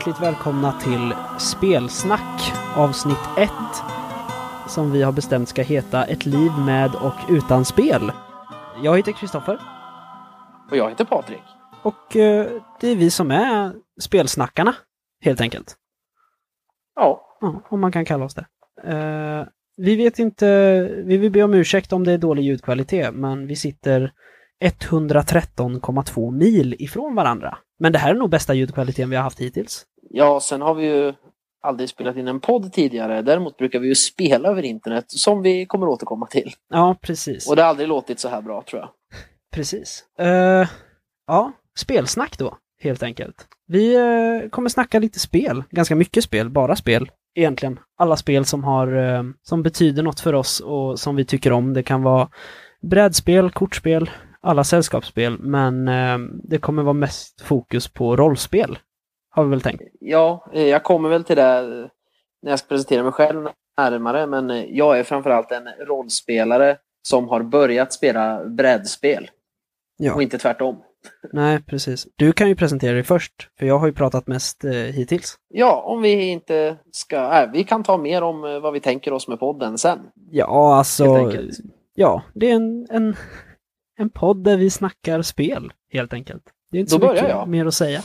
Hjärtligt välkomna till Spelsnack avsnitt 1 som vi har bestämt ska heta Ett liv med och utan spel. Jag heter Kristoffer Och jag heter Patrik. och eh, det är vi som är Spelsnackarna, helt enkelt. Ja, Ja, om man kan kalla oss det. Eh, vi vet inte, vi vill be om ursäkt om det är dålig ljudkvalitet, men vi sitter 113,2 mil ifrån varandra. Men det här är nog bästa ljudkvaliteten vi har haft hittills. Ja, sen har vi ju aldrig spelat in en podd tidigare. Däremot brukar vi ju spela över internet som vi kommer återkomma till. Ja, precis. Och det har aldrig låtit så här bra tror jag. Precis. Eh, ja, spelsnack då, helt enkelt. Vi eh, kommer snacka lite spel, ganska mycket spel, bara spel. Egentligen. Alla spel som har, eh, som betyder något för oss och som vi tycker om. Det kan vara brädspel, kortspel, alla sällskapsspel, men det kommer vara mest fokus på rollspel. Har vi väl tänkt. Ja, eh, jag kommer väl till det eh, när jag ska presentera mig själv närmare, men eh, jag är framförallt en rollspelare som har börjat spela brädspel Ja. och inte tvärtom. Nej, precis. Du kan ju presentera dig först, för jag har ju pratat mest eh, hittills. Ja, om vi inte ska... Äh, vi kan ta mer om eh, vad vi tänker oss med podden sen. Ja, alltså... Ja, det är en, en, en podd där vi snackar spel, helt enkelt. Det är inte Då så mycket jag. mer att säga.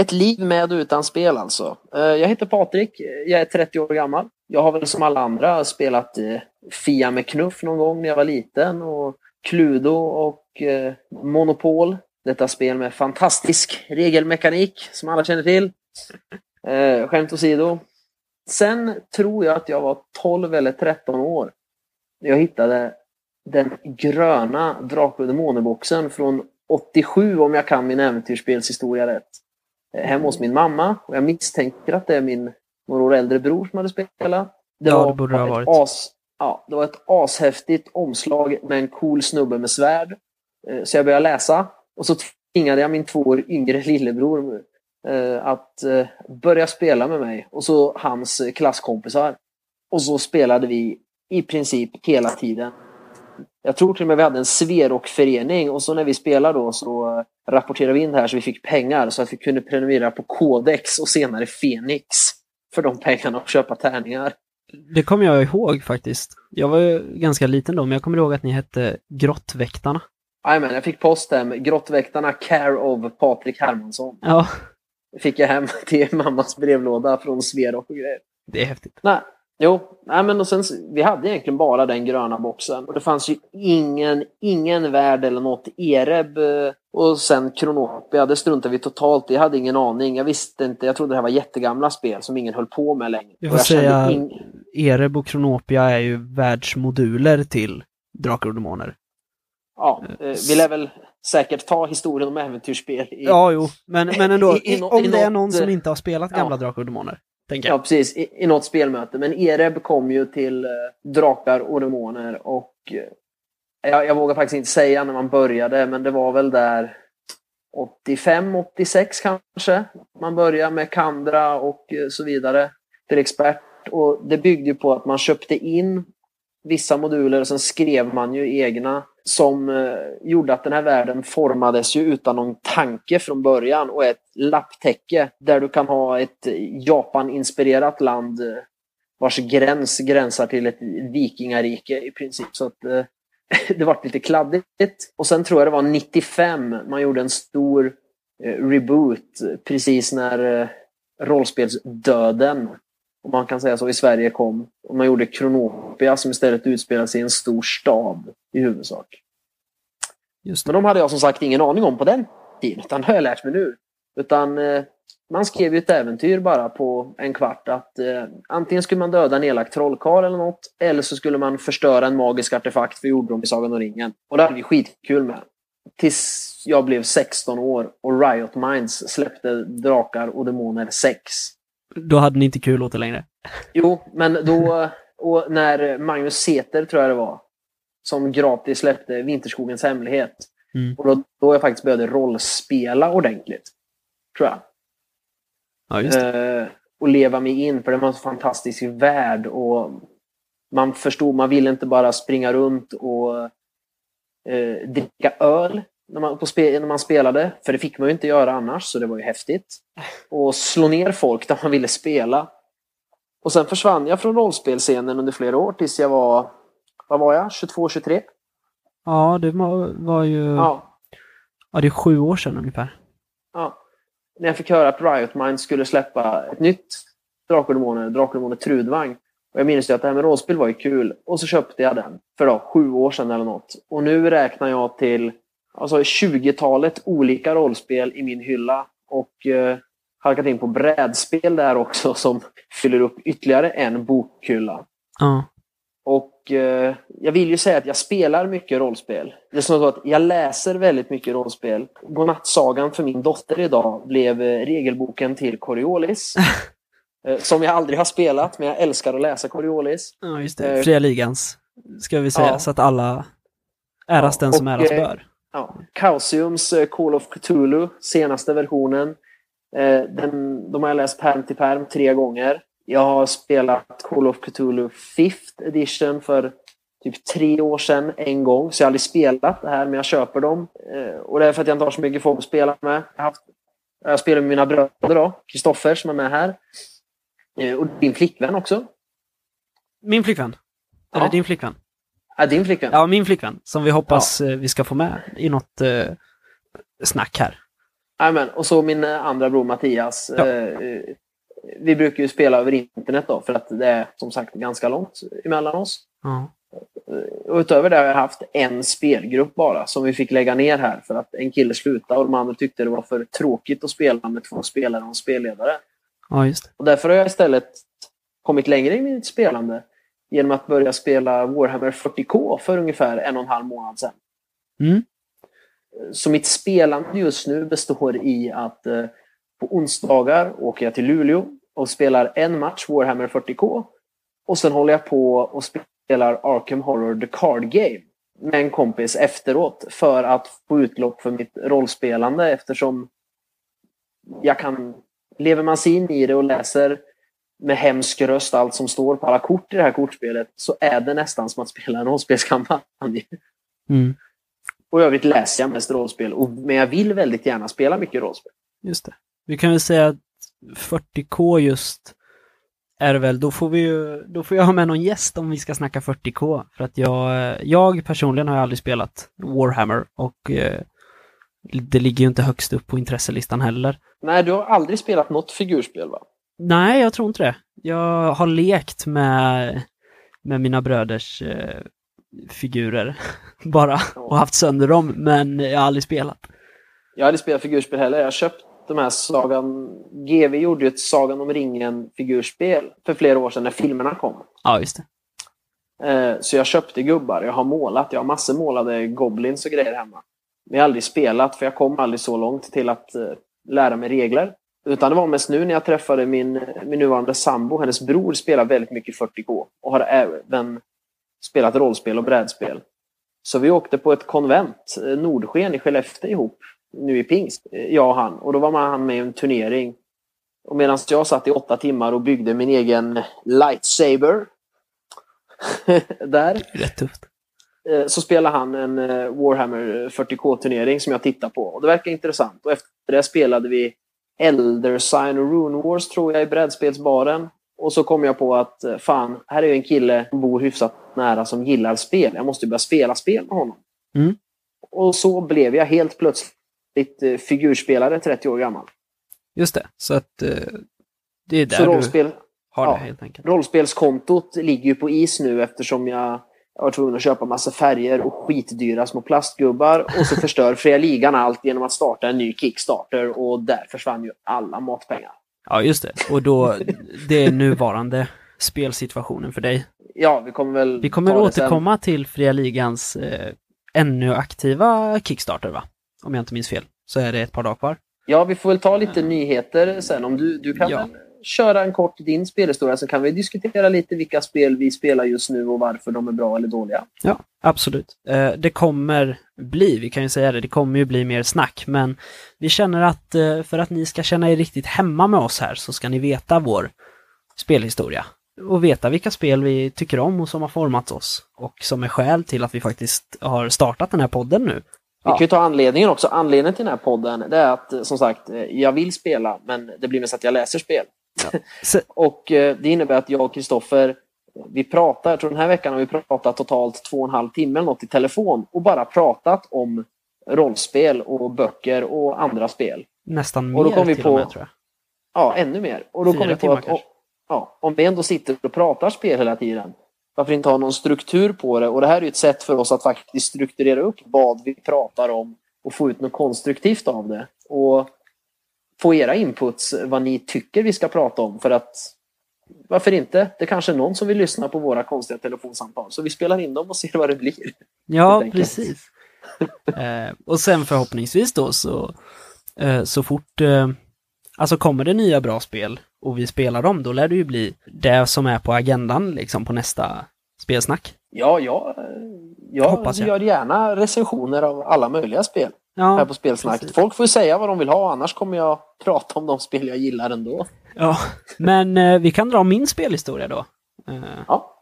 Ett liv med och utan spel alltså. Eh, jag heter Patrik, jag är 30 år gammal. Jag har väl som alla andra spelat eh, Fia med knuff någon gång när jag var liten och Cluedo och eh, Monopol. Detta spel med fantastisk regelmekanik som alla känner till. Skämt åsido. Sen tror jag att jag var 12 eller 13 år. när Jag hittade den gröna Drakar och Demoner-boxen från 87 om jag kan min äventyrsspelshistoria rätt hemma hos min mamma. Och jag misstänker att det är min några år äldre bror som hade spelat. Det Ja, det borde det ha ett varit. As, ja, det var ett ashäftigt omslag med en cool snubbe med svärd. Eh, Så jag började läsa. Och så tvingade jag min två år yngre lillebror eh, att eh, börja spela med mig. Och så hans klasskompisar. Och så spelade vi i princip hela tiden. Jag tror till och med vi hade en Sverok-förening och så när vi spelade då så rapporterade vi in det här så vi fick pengar så att vi kunde prenumerera på Codex och senare Fenix för de pengarna och köpa tärningar. Det kommer jag ihåg faktiskt. Jag var ju ganska liten då, men jag kommer ihåg att ni hette Grottväktarna. Jajamän, jag fick post hem. Grottväktarna Care of Patrik Hermansson. Ja, Fick jag hem till mammas brevlåda från Sverok och grejer. det är häftigt. Nej, jo, nej men och sen, vi hade egentligen bara den gröna boxen. Och det fanns ju ingen, ingen värld eller något Ereb eh, och sen Kronopia, det struntade vi totalt. Jag hade ingen aning. Jag visste inte, jag trodde det här var jättegamla spel som ingen höll på med längre. Och får jag säga, ing- Ereb och Kronopia är ju världsmoduler till Drakar och Demoner. Ja, eh, vi lär väl säkert ta historien om äventyrsspel i, Ja, jo, men, men ändå, I- i om i det är något, någon som eh, inte har spelat gamla Drakar och Demoner, tänker Ja, jag. precis. I, I något spelmöte. Men Ereb kom ju till eh, Drakar och Demoner och eh, jag, jag vågar faktiskt inte säga när man började, men det var väl där 85, 86 kanske. Man började med Kandra och eh, så vidare till expert. Och det byggde ju på att man köpte in vissa moduler och sen skrev man ju egna som eh, gjorde att den här världen formades ju utan någon tanke från början och ett lapptäcke där du kan ha ett Japan-inspirerat land eh, vars gräns gränsar till ett vikingarike i princip. Så att eh, det var lite kladdigt. Och sen tror jag det var 95 man gjorde en stor eh, reboot precis när eh, rollspelsdöden om man kan säga så, i Sverige kom. Och man gjorde Kronopia som istället utspelade sig i en stor stad i huvudsak. Men de hade jag som sagt ingen aning om på den tiden, utan det har jag lärt mig nu. Utan eh, man skrev ju ett äventyr bara på en kvart att eh, antingen skulle man döda en elak trollkarl eller något, eller så skulle man förstöra en magisk artefakt för jordrom i Sagan om ringen. Och det hade vi skitkul med. Tills jag blev 16 år och Riot Minds släppte Drakar och Demoner 6. Då hade ni inte kul åt det längre. Jo, men då... Och när Magnus Seter, tror jag det var, som gratis släppte Vinterskogens hemlighet. Mm. Och då, då jag faktiskt började rollspela ordentligt. Tror jag. Ja, just. Eh, och leva mig in, för det var en så fantastisk värld. Och man förstod, man ville inte bara springa runt och eh, dricka öl. När man, spe, när man spelade, för det fick man ju inte göra annars, så det var ju häftigt. Och slå ner folk där man ville spela. Och sen försvann jag från rollspelscenen under flera år tills jag var, vad var jag, 22, 23? Ja, det var, var ju... Ja. Ja, det är sju år sedan ungefär. ja. När jag fick höra att Riot Minds skulle släppa ett nytt Drakar och Demoner, Drakar och Demoner Trudvang. Och jag minns ju att det här med rollspel var ju kul. Och så köpte jag den för då, sju år sedan eller något. Och nu räknar jag till alltså 20-talet olika rollspel i min hylla. Och eh, halkat in på brädspel där också som fyller upp ytterligare en bokhylla. Ja. Och eh, jag vill ju säga att jag spelar mycket rollspel. Det är som så att jag läser väldigt mycket rollspel. Godnattsagan för min dotter idag blev eh, regelboken till Coriolis. eh, som jag aldrig har spelat, men jag älskar att läsa Coriolis. Ja, just det. Eh, Fria ligans, ska vi säga, ja. så att alla äras Ja, den som och, äras bör. Ja, Chaosiums eh, Call of Cthulhu, senaste versionen. Eh, den, de har jag läst perm till perm tre gånger. Jag har spelat Call of Cthulhu 5th edition för typ tre år sedan en gång. Så jag har aldrig spelat det här, men jag köper dem. Eh, och det är för att jag inte har så mycket folk att spela med. Jag, haft, jag spelar med mina bröder då, Kristoffer som är med här. Och din flickvän också. Min flickvän. Eller Ja. din flickvän. Ja, din flickvän. Ja, min flickvän. Som vi hoppas eh, vi ska få med i något eh, snack här. Jajamän, och så min eh, andra bror Mattias. Ja. Eh, eh, vi brukar ju spela över internet då, för att det är som sagt ganska långt emellan oss. Ja. Och utöver det har jag haft en spelgrupp bara, som vi fick lägga ner här för att en kille slutade och de andra tyckte det var för tråkigt att spela med två spelare och en spelledare. ja, just det. Och därför har jag istället kommit längre i mitt spelande genom att börja spela Warhammer 40K för ungefär en och en halv månad sedan. Mm. Så mitt spelande just nu består i att eh, på onsdagar åker jag till Luleå och spelar en match Warhammer 40K. Och sen håller jag på och spelar Arkham Horror The Card Game med en kompis efteråt för att få utlopp för mitt rollspelande eftersom jag kan... Lever man sig in i det och läser med hemsk röst allt som står på alla kort i det här kortspelet så är det nästan som att spela en rollspelskampanj. Mm. Och i övrigt läser jag mest rollspel. Och, men jag vill väldigt gärna spela mycket rollspel. Just det. Vi kan väl säga att 40K just är väl, då får vi ju, då får jag ha med någon gäst om vi ska snacka 40K. För att jag, jag personligen har aldrig spelat Warhammer och eh, det ligger ju inte högst upp på intresselistan heller. Nej, du har aldrig spelat något figurspel va? Nej, jag tror inte det. Jag har lekt med, med mina bröders eh, figurer bara och haft sönder dem, men jag har aldrig spelat. Jag har aldrig spelat figurspel heller. Jag har köpt de här Sagan... GV gjorde ju ett Sagan om ringen figurspel för flera år sedan när filmerna kom. Ja, just det. Eh, Så jag köpte gubbar. Jag har målat. Jag har massor målade goblins och grejer hemma. Men jag har aldrig spelat för jag kom aldrig så långt till att eh, lära mig regler. Utan det var mest nu när jag träffade min, min nuvarande sambo. Hennes bror spelar väldigt mycket 40K och har även spelat rollspel och brädspel. Så vi åkte på ett konvent, eh, Nordsken i Skellefteå ihop, nu i pingst, eh, jag och han. Och då var man han med i en turnering. Och medan jag satt i åtta timmar och byggde min egen lightsaber där, Rätt tufft. eh, så spelade han en Warhammer 40K-turnering som jag tittade på. Och det verkar intressant. Och efter det spelade vi Elder Sign och Rune Wars tror jag i brädspelsbaren. Och så kom jag på att eh, fan, här är ju en kille som bor hyfsat nära som gillar spel. Jag måste ju börja spela spel med honom. Mm. Och så blev jag helt plötsligt eh, figurspelare 30 år gammal. Just det, så att eh, det är där Så du rollspel, har ja. det helt enkelt. rollspelskontot ligger ju på is nu eftersom jag jag var tvungen att köpa massa färger och skitdyra små plastgubbar och så förstör Fria Ligan allt genom att starta en ny Kickstarter och där försvann ju alla matpengar. Ja, just det. Och då, det är nuvarande spelsituationen för dig. Ja, vi kommer väl Vi kommer återkomma till Fria Ligans eh, ännu aktiva Kickstarter, va? Om jag inte minns fel. Så är det ett par dagar kvar. Ja, vi får väl ta lite nyheter sen. Om du, du kan Ja. Köra en kort din spelhistoria så kan vi diskutera lite vilka spel vi spelar just nu och varför de är bra eller dåliga. Ja, absolut. Eh, det kommer bli, vi kan ju säga det, det kommer ju bli mer snack, men vi känner att eh, för att ni ska känna er riktigt hemma med oss här så ska ni veta vår spelhistoria. Och veta vilka spel vi tycker om och som har format oss. Och som är skäl till att vi faktiskt har startat den här podden nu. Vi kan ju ta anledningen också. Anledningen till den här podden det är att som sagt, jag vill spela men det blir mest att jag läser spel. Ja. Och eh, det innebär att jag och Kristoffer, vi pratar, jag tror den här veckan har vi pratat totalt två och en halv timme eller något i telefon och bara pratat om rollspel och böcker och andra spel. nästan Och då mer kom vi till på- och med tror jag. Ja, ännu mer. Och då Fyra kom vi på att om, ja, om vi ändå sitter och pratar spel hela tiden, varför inte ha någon struktur på det? Och det här är ju ett sätt för oss att faktiskt strukturera upp vad vi pratar om och få ut något konstruktivt av det. Och få era inputs, vad ni tycker vi ska prata om. För att varför inte? Det kanske är någon som vill lyssna på våra konstiga telefonsamtal. Så vi spelar in dem och ser vad det blir. Ja, precis. eh, och sen förhoppningsvis då så, eh, så fort, eh, alltså kommer det nya bra spel och vi spelar dem, då lär det ju bli det som är på agendan liksom på nästa spelsnack. Ja, jag, jag, Hoppas jag. gör gärna recensioner av alla möjliga spel. Här Ja, på Spelsnack. precis. Folk får säga vad de vill ha, annars kommer jag prata om de spel jag gillar ändå. ja. men eh, vi kan dra min spelhistoria då. Eh, Ja,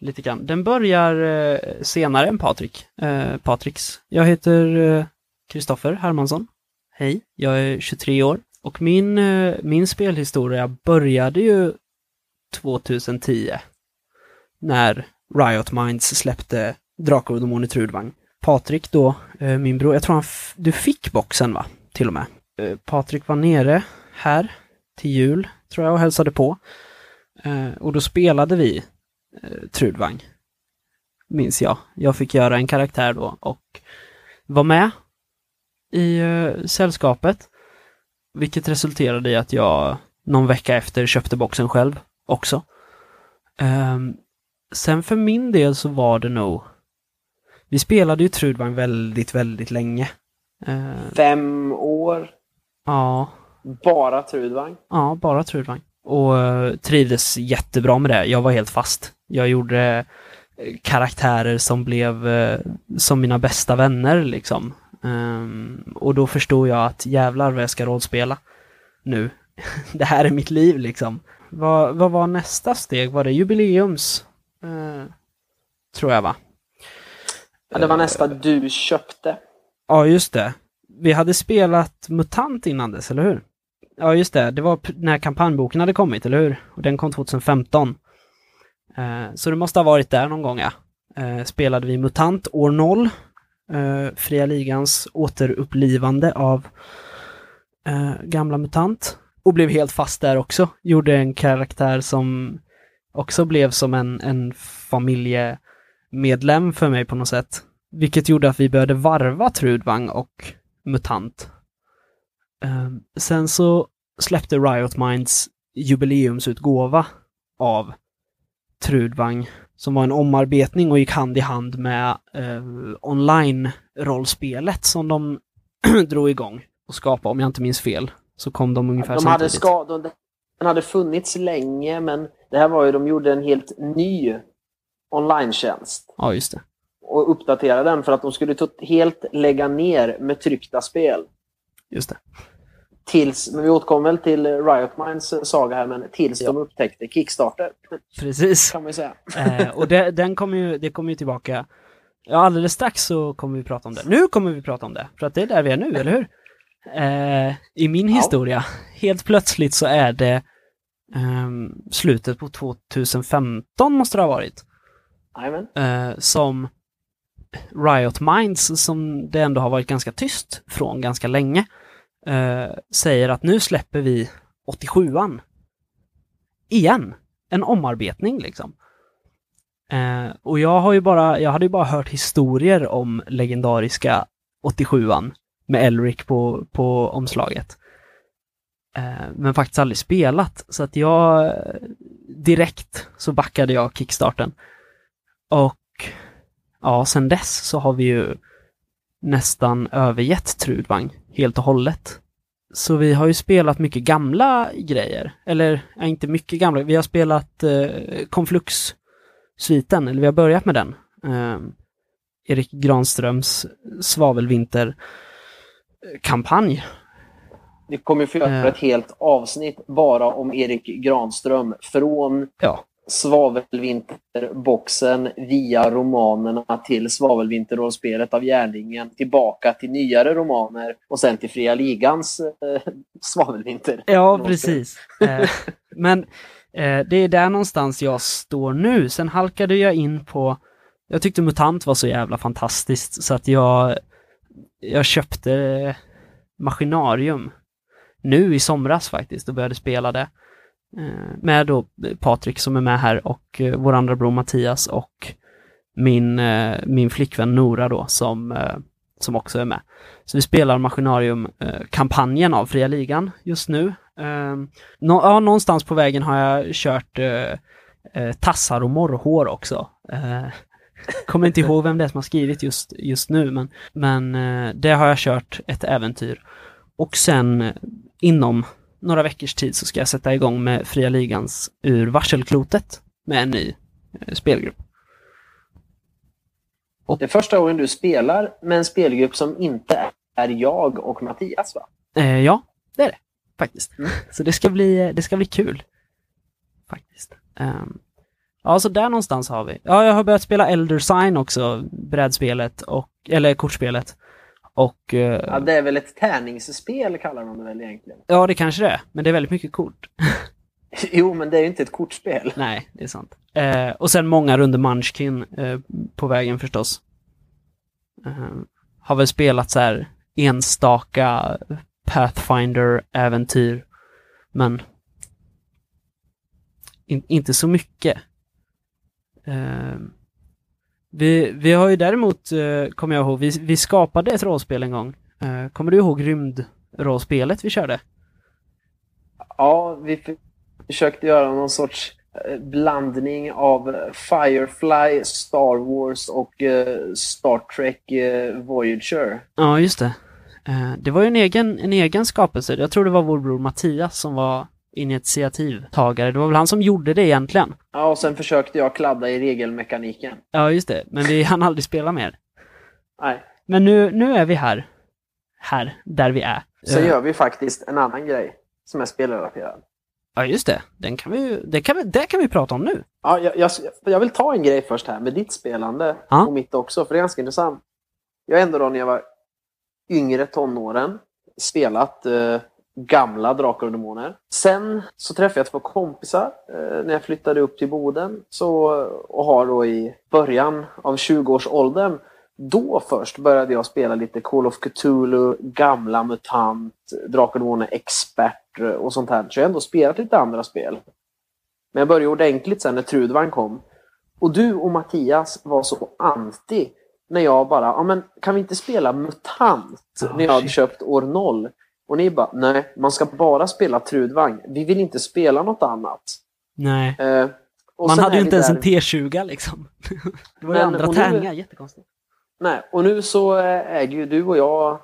lite grann. Den börjar eh, senare än Patrik. Eh, Patriks. Jag heter eh, Kristoffer Hermansson. Hej, jag är 23 år. Och min, eh, min spelhistoria började ju 2010. När Riot Minds släppte Drakar och Demoner Trudvang. Patrik då, eh, min bror, jag tror han du fick boxen va? Till och med. Eh, Patrik var nere här till jul, tror jag, och hälsade på. Eh, och då spelade vi eh, Trudvang. Minns jag. Jag fick göra en karaktär då och var med i eh, sällskapet. Vilket resulterade i att jag någon vecka efter köpte boxen själv också. Ehm, sen för min del så var det nog... Vi spelade ju Trudvang väldigt, väldigt länge. Eh, fem år, ja, bara Trudvang. Ja, bara Trudvang. Och eh, trivdes jättebra med det. Jag var helt fast. Jag gjorde eh, karaktärer som blev som mina bästa vänner liksom. Ehm, och då förstod jag att jävlar vad jag ska rollspela nu. det här är mitt liv liksom. Vad, vad var nästa steg? Var det jubileums? Tror jag va? Ja, det var nästa du köpte. Ja, just det. Vi hade spelat MUTANT innan dess, eller hur? Ja, just det. Det var när kampanjboken hade kommit, eller hur? Och den kom 2015. Eh, så det måste ha varit där någon gång, ja. Eh, spelade vi MUTANT år 0. Eh, Fria Ligans återupplivande av eh, gamla MUTANT. Och blev helt fast där också. Gjorde en karaktär som också blev som en, en familjemedlem för mig på något sätt. Vilket gjorde att vi började varva Trudvang och MUTANT. Ehm, sen så släppte Riot Minds jubileumsutgåva av Trudvang som var en omarbetning och gick hand i hand med eh, online-rollspelet som de drog igång och skapade, om jag inte minns fel. Så kom de ungefär De hade samtidigt. ska, de, den hade funnits länge, men det här var ju, de gjorde en helt ny online-tjänst Ja, just det. och uppdaterade den för att de skulle helt lägga ner med tryckta spel. Just det. Tills, men vi återkommer väl till Riot Minds saga här, men tills Ja. de upptäckte Kickstarter, Precis. kan man säga. Eh, och det, den kommer ju, det kommer ju tillbaka. Ja, alldeles strax så kommer vi prata om det. Nu kommer vi prata om det, för att det är där vi är nu, eller hur? Eh, I min Ja. historia, helt plötsligt så är det ehm, slutet på 2015 måste det ha varit eh, som Riot Minds, som det ändå har varit ganska tyst från ganska länge, eh, säger att nu släpper vi 87an. Igen. En omarbetning liksom. Eh, och jag har ju bara, jag hade ju bara hört historier om legendariska 87an med Elric på, på omslaget. Eh, men faktiskt aldrig spelat, så att jag direkt så backade jag kickstarten. Och ja, sen dess så har vi ju nästan övergett Trudvang helt och hållet. Så vi har ju spelat mycket gamla grejer. Eller, ja, inte mycket gamla. Vi har spelat eh, Konflux-sviten, eller vi har börjat med den. Eh, Erik Granströms svavelvinter-kampanj. Vi kommer ju få göra Eh. ett helt avsnitt bara om Erik Granström. Från Ja. Svavelvinterboxen via romanerna till Svavelvinterrollspelet av Järnringen, tillbaka till nyare romaner och sen till Fria Ligans eh, Svavelvinter. Ja, precis. Eh, men eh, det är där någonstans jag står nu. Sen halkade jag in på jag tyckte MUTANT var så jävla fantastiskt så att jag, jag köpte Maskinarium nu i somras faktiskt och började spela det. Eh, med då Patrik som är med här och eh, vår andra bror Mattias och min, eh, min flickvän Nora då som, som också är med. Så vi spelar Maskinarium-kampanjen av Fria Ligan just nu. Nå ja, någonstans på vägen har jag kört tassar och morrhår också. Kommer inte ihåg vem det är som har skrivit just, just nu, men, men det har jag kört ett äventyr. Och sen inom några veckors tid så ska jag sätta igång med Fria Ligans Ur varselklotet med en ny eh, spelgrupp. Och... Det är första gången du spelar med en spelgrupp som inte är jag och Mattias va? Eh, ja, det är det faktiskt. Mm. Så det ska bli, det ska bli kul. Faktiskt. Um, ja, så där någonstans har vi. Ja, jag har börjat spela Elder Sign också, brädspelet och, eller kortspelet. Och, eh, ja, det är väl ett tärningsspel kallar de det väl egentligen? Ja, det kanske det är, men det är väldigt mycket kort. jo, men det är ju inte ett kortspel. Nej, det är sant. Eh, och sen många runder Munchkin eh, på vägen förstås. Eh, har väl spelat så här enstaka Pathfinder-äventyr, men in, inte så mycket. Eh, vi, vi har ju däremot, eh, kommer jag ihåg, vi, vi skapade ett rollspel en gång. Eh, kommer du ihåg rymdrollspelet vi körde? Ja, vi försökte göra någon sorts eh, blandning av Firefly, Star Wars och uh, Star Trek uh, Voyager. Ja, just det. Det var ju en egen, en egen skapelse. Jag tror det var vår bror Mattias som var initiativtagare. Det var väl han som gjorde det egentligen. Ja, och sen försökte jag kladda i regelmekaniken. Ja, just det. Men vi hann aldrig spela mer. Nej. Men nu, nu är vi här. Här, där vi är. Sen gör vi faktiskt en annan grej som är spelrelaterad. Ja, just det. Den kan vi, det, kan vi, det kan vi prata om nu. Ja, jag, jag, jag vill ta en grej först här med ditt spelande ja. och mitt också, för det är ganska intressant. Jag ändå då när jag var yngre tonåren spelat eh, gamla Drakar och Demoner. Sen så träffade jag två kompisar eh, när jag flyttade upp till Boden så, och har då i början av 20-årsåldern då först började jag spela lite Call of Cthulhu, gamla MUTANT, Drakar och Expert och sånt här. Så jag har ändå spelat lite andra spel. Men jag började ordentligt sen när Trudvang kom. Och du och Mattias var så anti när jag bara, ja men kan vi inte spela MUTANT? Oh, när jag hade köpt år 0. Och ni bara, nej, man ska bara spela Trudvang. Vi vill inte spela något annat. Nej. Eh, man hade ju inte ens där... en T20 liksom. det var ju andra tärningar, jättekonstigt. Nej, och nu så eh, äger ju du och jag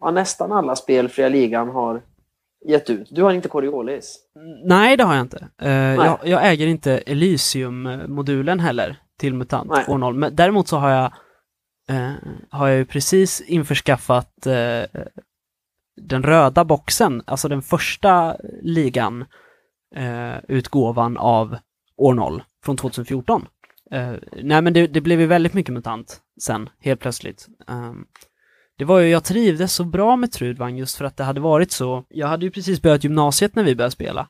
ja, nästan alla spel Fria Ligan har gett ut. Du har inte Coriolis? Nej, det har jag inte. Uh, jag, jag, äger inte Elysium-modulen heller till MUTANT 2.0. Men däremot så har jag uh, har jag ju precis införskaffat uh, den röda boxen, alltså den första ligan, eh, utgåvan av år 0 från 2014. Eh, nej men det, det, blev ju väldigt mycket MUTANT sen, helt plötsligt. Um, det var ju, jag trivdes så bra med Trudvang just för att det hade varit så, jag hade ju precis börjat gymnasiet när vi började spela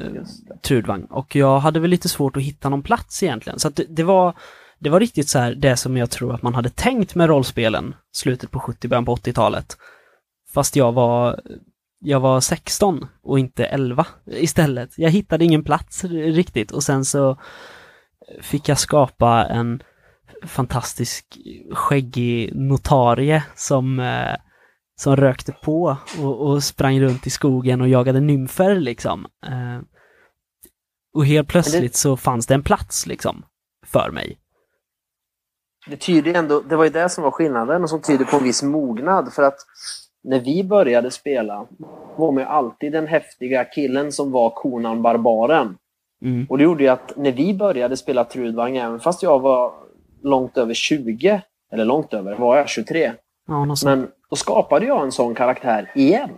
eh, Trudvang och jag hade väl lite svårt att hitta någon plats egentligen. Så att det, det var det var riktigt så här det som jag tror att man hade tänkt med rollspelen slutet på 70, början på 80-talet. Fast jag var, jag var 16 och inte 11 istället. Jag hittade ingen plats riktigt och sen så fick jag skapa en fantastisk skäggig notarie som, eh, som rökte på och, och, sprang runt i skogen och jagade nymfer liksom. Eh, och helt plötsligt så fanns det en plats liksom för mig. Det tyder ändå, det var ju det som var skillnaden och som tyder på en viss mognad för att när vi började spela var man ju alltid den häftiga killen som var konan barbaren. Mm. Och det gjorde ju att när vi började spela Trudvang, även fast jag var långt över 20, eller långt över, var jag 23? Ja, Men då skapade jag en sån karaktär igen.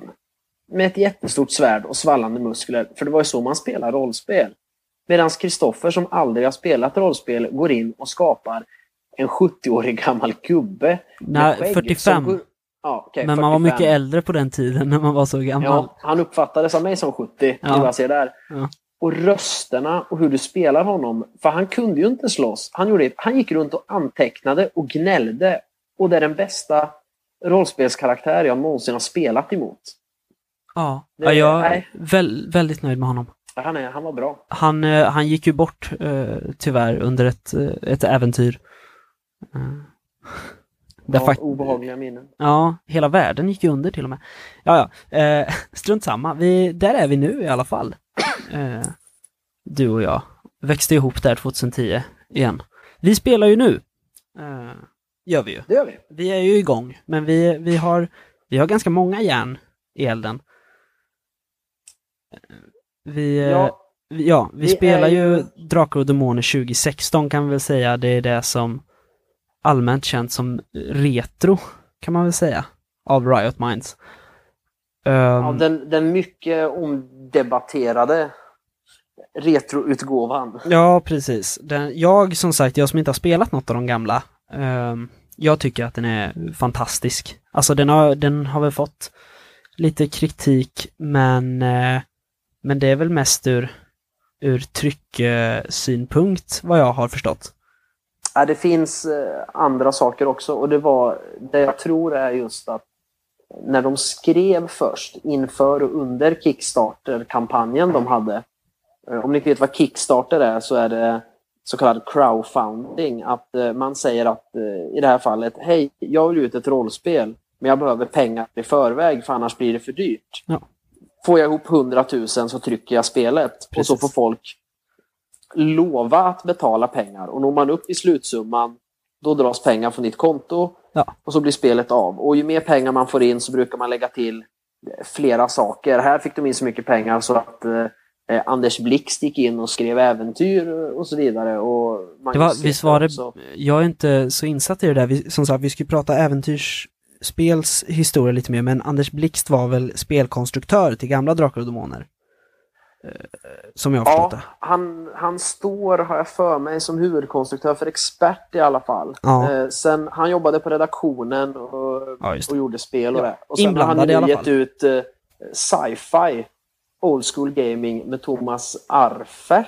Med ett jättestort svärd och svallande muskler. För det var ju så man spelar rollspel. Medan Kristoffer som aldrig har spelat rollspel går in och skapar en 70-årig gammal gubbe. Nej, skägg 45. som Ja, okej, Men man var 45. mycket äldre på den tiden när man var så gammal. Ja, han uppfattades av mig som 70, det Ja. vad jag ser där. Ja. Och rösterna och hur du spelar honom, för han kunde ju inte slåss. Han, gjorde, han gick runt och antecknade och gnällde. Och det är den bästa rollspelskaraktär jag någonsin har spelat emot. Ja, Det- ja jag är väl, väldigt nöjd med honom. Han, är, han var bra. Han, eh, han gick ju bort eh, tyvärr under ett, eh, ett äventyr. Eh, där Ja, obehagliga minnen. ja, hela världen gick ju under till och med. Ja, ja, eh, strunt samma. Vi, där är vi nu i alla fall. Eh, du och jag växte ihop där 2010 igen. Vi spelar ju nu. Eh, gör vi ju. Det gör vi. Vi är ju igång, men vi, vi, har, vi har ganska många järn i elden. Vi, ja, Ja, vi, ja, vi, spelar ju- Drakar och Demoner 2016 kan vi väl säga. Det är det som allmänt känt som retro, kan man väl säga, av Riot Minds. Ehm, ja den, den mycket omdebatterade retroutgåvan. Ja, precis. Den, jag, som sagt, jag som inte har spelat något av de gamla, ehm, jag tycker att den är fantastisk. Alltså den har, den har väl fått lite kritik, men, eh, men det är väl mest ur, ur trycksynpunkt, vad jag har förstått. Ja, det finns eh, andra saker också och det var det jag tror är just att när de skrev först inför och under Kickstarter-kampanjen de hade. eh, Om ni inte vet vad Kickstarter är så är det så kallad crowdfunding. Att eh, man säger att i det här fallet, hej, jag vill ut ett rollspel men jag behöver pengar i förväg för annars blir det för dyrt. Ja. Får jag ihop 100 000 så trycker jag spelet och så Precis. får folk lova att betala pengar och når man upp i slutsumman då dras pengar från ditt konto Ja. och så blir spelet av. Och ju mer pengar man får in så brukar man lägga till flera saker. Här fick de in så mycket pengar så att eh, eh, Anders Blixt gick in och skrev äventyr och så vidare. Och Det var, visst var det, också. jag är inte så insatt i det där. Vi, som sagt, vi skulle prata äventyrsspels historia lite mer, men Anders Blixt var väl spelkonstruktör till gamla Drakar och Demoner? Eh, Som jag har Ja, han, han står, har jag för mig, som huvudkonstruktör för Expert i alla fall. Ja. Eh, sen, han jobbade på redaktionen och, Ja, och gjorde spel och Ja, det. Och sen har han nu gett ut eh, Sci-Fi Old School Gaming med Thomas Arfert,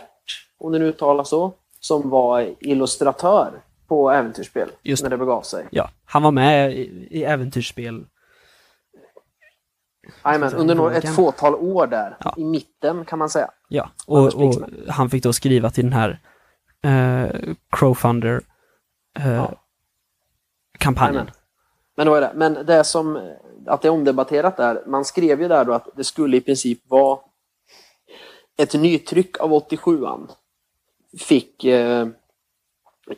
om det nu uttalas så, som var illustratör på äventyrsspel Just när det begav sig. Ja, han var med i, i äventyrsspel. Jajamän, under några, ett fåtal år där, Ja. i mitten kan man säga. Ja, och, och han fick då skriva till den här eh, crowfunder eh, Ja. kampanjen. Men då är det. Men det som, att det är omdebatterat där, man skrev ju där då att det skulle i princip vara ett nytryck av 87an. Fick, eh,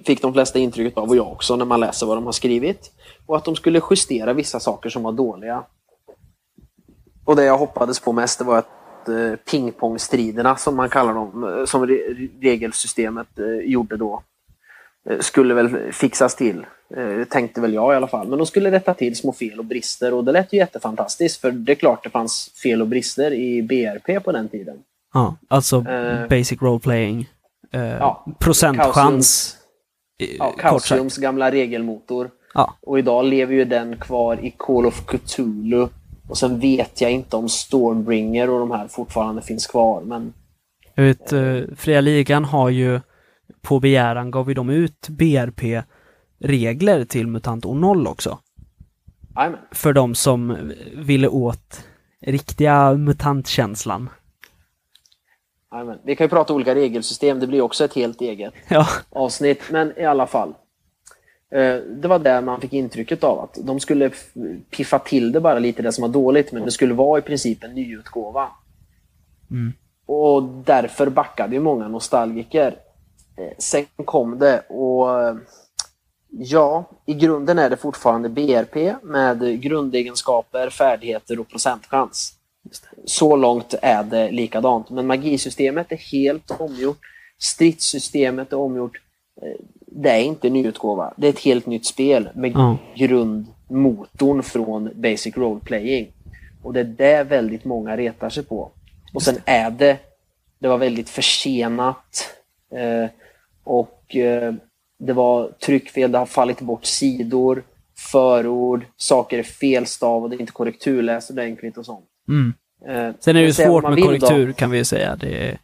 fick de flesta intrycket av, och jag också, när man läser vad de har skrivit. Och att de skulle justera vissa saker som var dåliga. Och det jag hoppades på mest det var att eh, pingpongstriderna, som man kallar dem, eh, som re regelsystemet eh, gjorde då, eh, skulle väl fixas till. Eh, tänkte väl jag i alla fall. Men de skulle rätta till små fel och brister och det lät ju jättefantastiskt för det är klart det fanns fel och brister i BRP på den tiden. Ja, alltså Eh, basic role playing. Eh, ja, procentchans. Ja. Chaosiums gamla regelmotor. Ja, Och idag lever ju den kvar i Call of Cthulhu. Och sen vet jag inte om Stormbringer och de här fortfarande finns kvar. Men jag vet, eh, Fria Ligan har ju på begäran gav ju de ut BRP-regler till MUTANT O0 också. jajamän. För de som ville åt riktiga MUTANT-känslan. jajamän. Vi kan ju prata olika regelsystem. Det blir också ett helt eget. Ja, avsnitt, men i alla fall. Eh, Det var där man fick intrycket av att de skulle piffa till det bara lite, det som var dåligt, men det skulle vara i princip en nyutgåva. Mm. Och därför backade ju många nostalgiker. Eh, Sen kom det och eh, ja, i grunden är det fortfarande BRP med grundegenskaper, färdigheter och procentchans. Så långt är det likadant. Men magisystemet är helt omgjort. Stridssystemet är omgjort. Det är inte en nyutgåva. Det är ett helt nytt spel med Ja. grundmotorn från Basic Role Playing. Och det är det väldigt många retar sig på. Och sen är det det var väldigt försenat. Eh, och eh, det var tryckfel, det har fallit bort sidor, förord, saker är felstavade, inte korrekturläst ordentligt och sånt. Mm. Eh, Sen är det ju svårt med vill då. korrektur kan vi ju säga. Det är,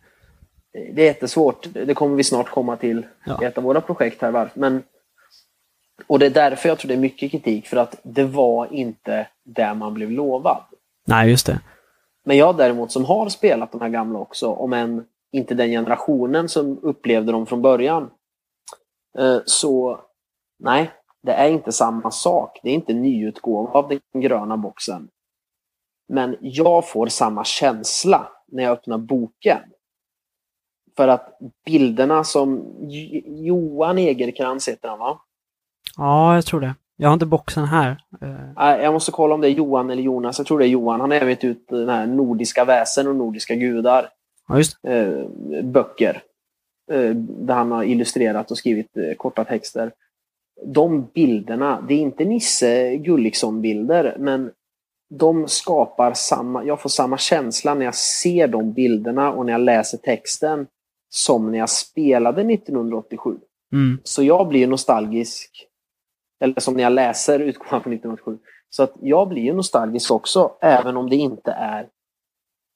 Det är jättesvårt. Det kommer vi snart komma till Ja. i ett av våra projekt här. Men, och det är därför jag tror det är mycket kritik, för att det var inte där man blev lovad. nej, just det. Men jag däremot som har spelat de här gamla också, om än inte den generationen som upplevde dem från början. eh, Så nej, det är inte samma sak. Det är inte nyutgåva av den gröna boxen. Men jag får samma känsla när jag öppnar boken. För att bilderna som Johan Egerkrans heter han va? Ja, jag tror det. Jag har inte boxen här. Eh, Jag måste kolla om det är Johan eller Jonas. Jag tror det är Johan. Han har även gett ut den här Nordiska väsen och Nordiska gudar. Ja, just eh, böcker. Eh, där han har illustrerat och skrivit korta texter. De bilderna, det är inte Nisse Gulliksson-bilder, men de skapar samma, jag får samma känsla när jag ser de bilderna och när jag läser texten som när jag spelade 1987. Mm. Så jag blir nostalgisk. Eller som när jag läser utgåvan från 1987. Så att jag blir ju nostalgisk också, även om det inte är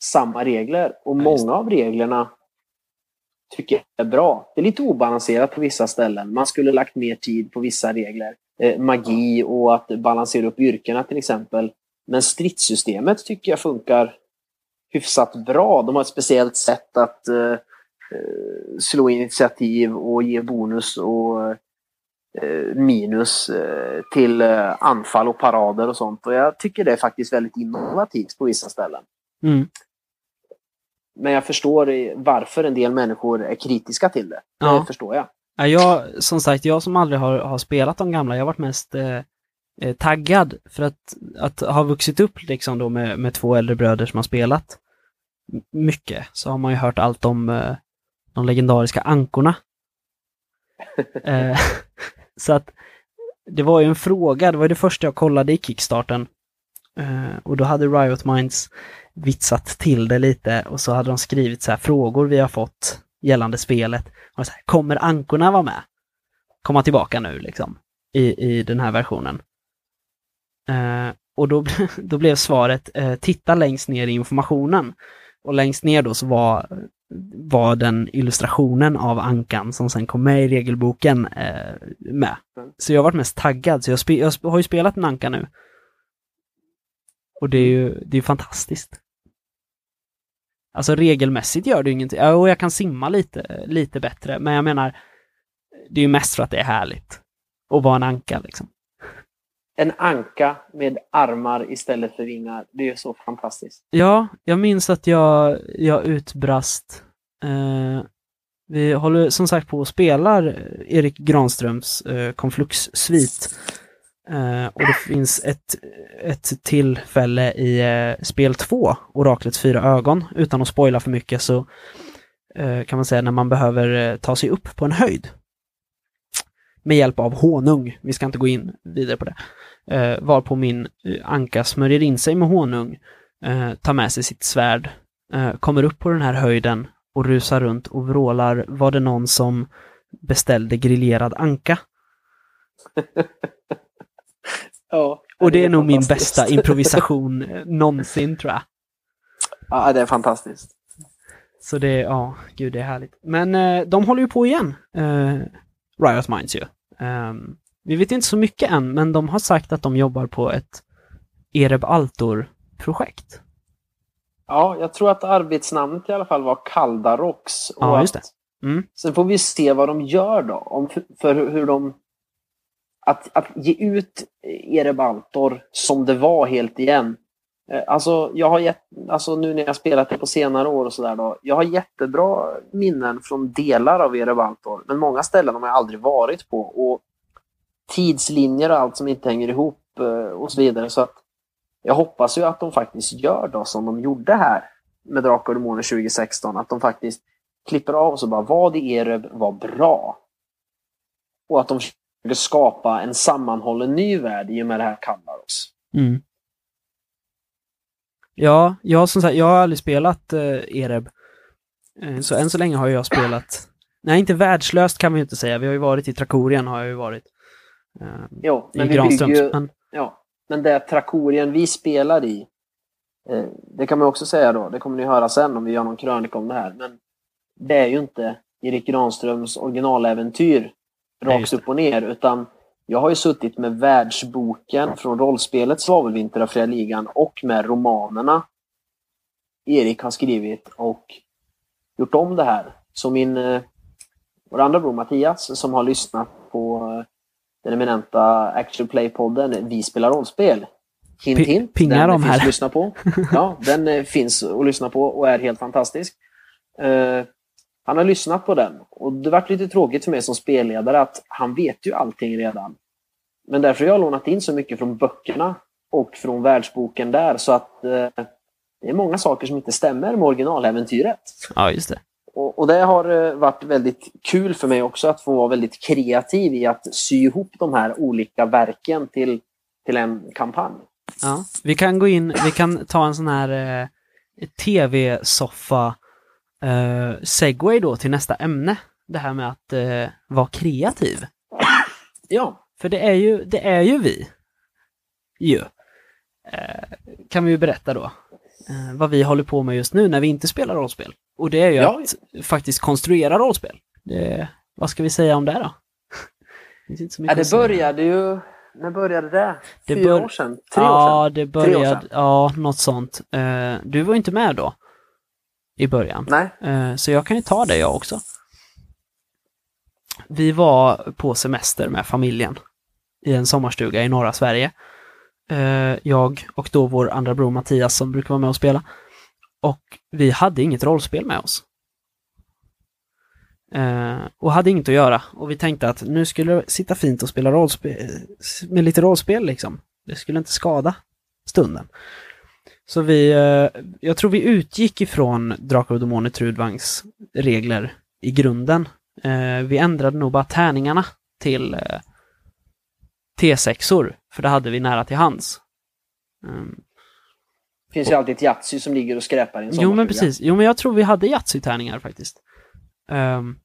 samma regler. Och många av reglerna tycker jag är bra. Det är lite obalanserat på vissa ställen. Man skulle lagt mer tid på vissa regler. Eh, magi och att balansera upp yrkena till exempel. Men stridssystemet tycker jag funkar hyfsat bra. De har ett speciellt sätt att eh, slå initiativ och ge bonus och eh, minus eh, till eh, anfall och parader och sånt. Och jag tycker det är faktiskt väldigt innovativt på vissa ställen. Mm. Men jag förstår eh, varför en del människor är kritiska till det. Det Ja. förstår jag. Ja, jag, som sagt, jag som aldrig har, har spelat de gamla, jag har varit mest eh, eh, taggad för att, att ha vuxit upp liksom då med, med två äldre bröder som har spelat mycket, så har man ju hört allt om eh, de legendariska ankorna. eh, så att det var ju en fråga, det var det första jag kollade i Kickstarten. Eh, och då hade Riot Minds vitsat till det lite och så hade de skrivit så här frågor vi har fått gällande spelet. Och så här, kommer ankorna vara med? Komma tillbaka nu liksom i, i den här versionen. Eh, och då, då blev svaret eh, titta längst ner i informationen. Och längst ner då så var, var den illustrationen av ankan som sen kom med i regelboken eh, med. Så jag har varit mest taggad, så jag, spe, jag har ju spelat en anka nu. Och det är ju det är fantastiskt. Alltså regelmässigt gör det ju ingenting. Ja, och jag kan simma lite, lite bättre, men jag menar, det är ju mest för att det är härligt. Att vara en anka liksom. En anka med armar istället för vingar. Det är så fantastiskt. Ja, jag minns att jag, jag utbrast eh, vi håller som sagt på och spelar Erik Granströms eh, Konflux-svit. Eh, och det finns ett, ett tillfälle i eh, spel 2, Oraklets fyra ögon. Utan att spoila för mycket så eh, kan man säga när man behöver eh, ta sig upp på en höjd. Med hjälp av honung. Vi ska inte gå in vidare på det. Eh, varpå min eh, anka smörjer in sig med honung, eh, tar med sig sitt svärd, eh, kommer upp på den här höjden och rusar runt och vrålar var det någon som beställde grillerad anka. Ja, Och det är nog min bästa improvisation eh, någonsin tror jag. Ja, det är fantastiskt. Så det, ja, gud det är härligt. Men eh, de håller ju på igen, eh, Riot Minds ju. Ehm, vi vet inte så mycket än, men de har sagt att de jobbar på ett Ereb Altor-projekt. Ja, jag tror att arbetsnamnet i alla fall var Kaldarox. Och Ja, just det. att- Mm. Sen får vi se vad de gör då. Om, för hur de... Att, att ge ut Erebaltor som det var helt igen. Eh, Alltså, jag har gett, alltså nu när jag spelat det på senare år och sådär då. Jag har jättebra minnen från delar av Erebaltor. Men många ställen har jag aldrig varit på. Och tidslinjer och allt som inte hänger ihop eh, och så vidare. Så att jag hoppas ju att de faktiskt gör då som de gjorde här med Drakar och Demoner 2016. Att de faktiskt klipper av och så bara vad i Ereb var bra. Och att de försöker skapa en sammanhållen ny värld i och med det här Kallaros. Mm. Ja, jag som sagt, jag har aldrig spelat eh, Ereb. Eh, Så än så länge har jag spelat, nej inte världslöst kan vi ju inte säga, vi har ju varit i Trakorien har jag ju varit. Eh, Jo, I men vi bygger Granströms, men Ja, men det Trakorien vi spelar i, eh, det kan man också säga då, det kommer ni höra sen om vi gör någon krönika om det här, men det är ju inte Erik Granströms originaläventyr rakt upp och ner, utan jag har ju suttit med världsboken från rollspelet Svavelvinter av Fria Ligan och med romanerna Erik har skrivit och gjort om det här. Så min, eh, vår andra bror Mattias som har lyssnat på eh, den eminenta Actual Play-podden Vi spelar rollspel. Hint hint, pingar den de finns här. att lyssna på. Ja, den eh, finns att lyssna på och är helt fantastisk. Eh, han har lyssnat på den och det vart lite tråkigt för mig som spelledare att han vet ju allting redan. Men därför har jag lånat in så mycket från böckerna och från världsboken där så att eh, det är många saker som inte stämmer med originaläventyret. ja, just det. Och, och det har eh, varit väldigt kul för mig också att få vara väldigt kreativ i att sy ihop de här olika verken till, till en kampanj. Ja. Vi kan gå in, vi kan ta en sån här eh, tv-soffa eh, segway då till nästa ämne. Det här med att eh, vara kreativ. Ja, För det är ju, det är ju vi. Ju. Eh, kan vi ju berätta då. Eh, vad vi håller på med just nu när vi inte spelar rollspel. Och det är ju Ja. att faktiskt konstruera rollspel. Det, vad ska vi säga om det då? Det, inte så ja mycket det att säga. började ju... När började det? Det Fyra bör- år sedan? Tre år Ja, sedan? det Tre år började, sedan. ja, något sånt. Eh, du var inte med då. I början. Nej, Eh, Så jag kan ju ta det jag också. Vi var på semester med familjen i en sommarstuga i norra Sverige. Eh, Jag och då vår andra bror Mattias som brukar vara med och spela. Och vi hade inget rollspel med oss. Eh, Och hade inget att göra. Och vi tänkte att nu skulle det sitta fint och spela rollspel med lite rollspel liksom. Det skulle inte skada stunden. Så vi, eh, jag tror vi utgick ifrån Drakar och Demoner Trudvangs regler i grunden. Eh, Vi ändrade nog bara tärningarna till eh, T6or, för det hade vi nära till hands. Mm finns ju alltid ett Yatzy som ligger och skräpar i en Jo men precis, jo men jag tror vi hade Yatzy-tärningar faktiskt. Ehm,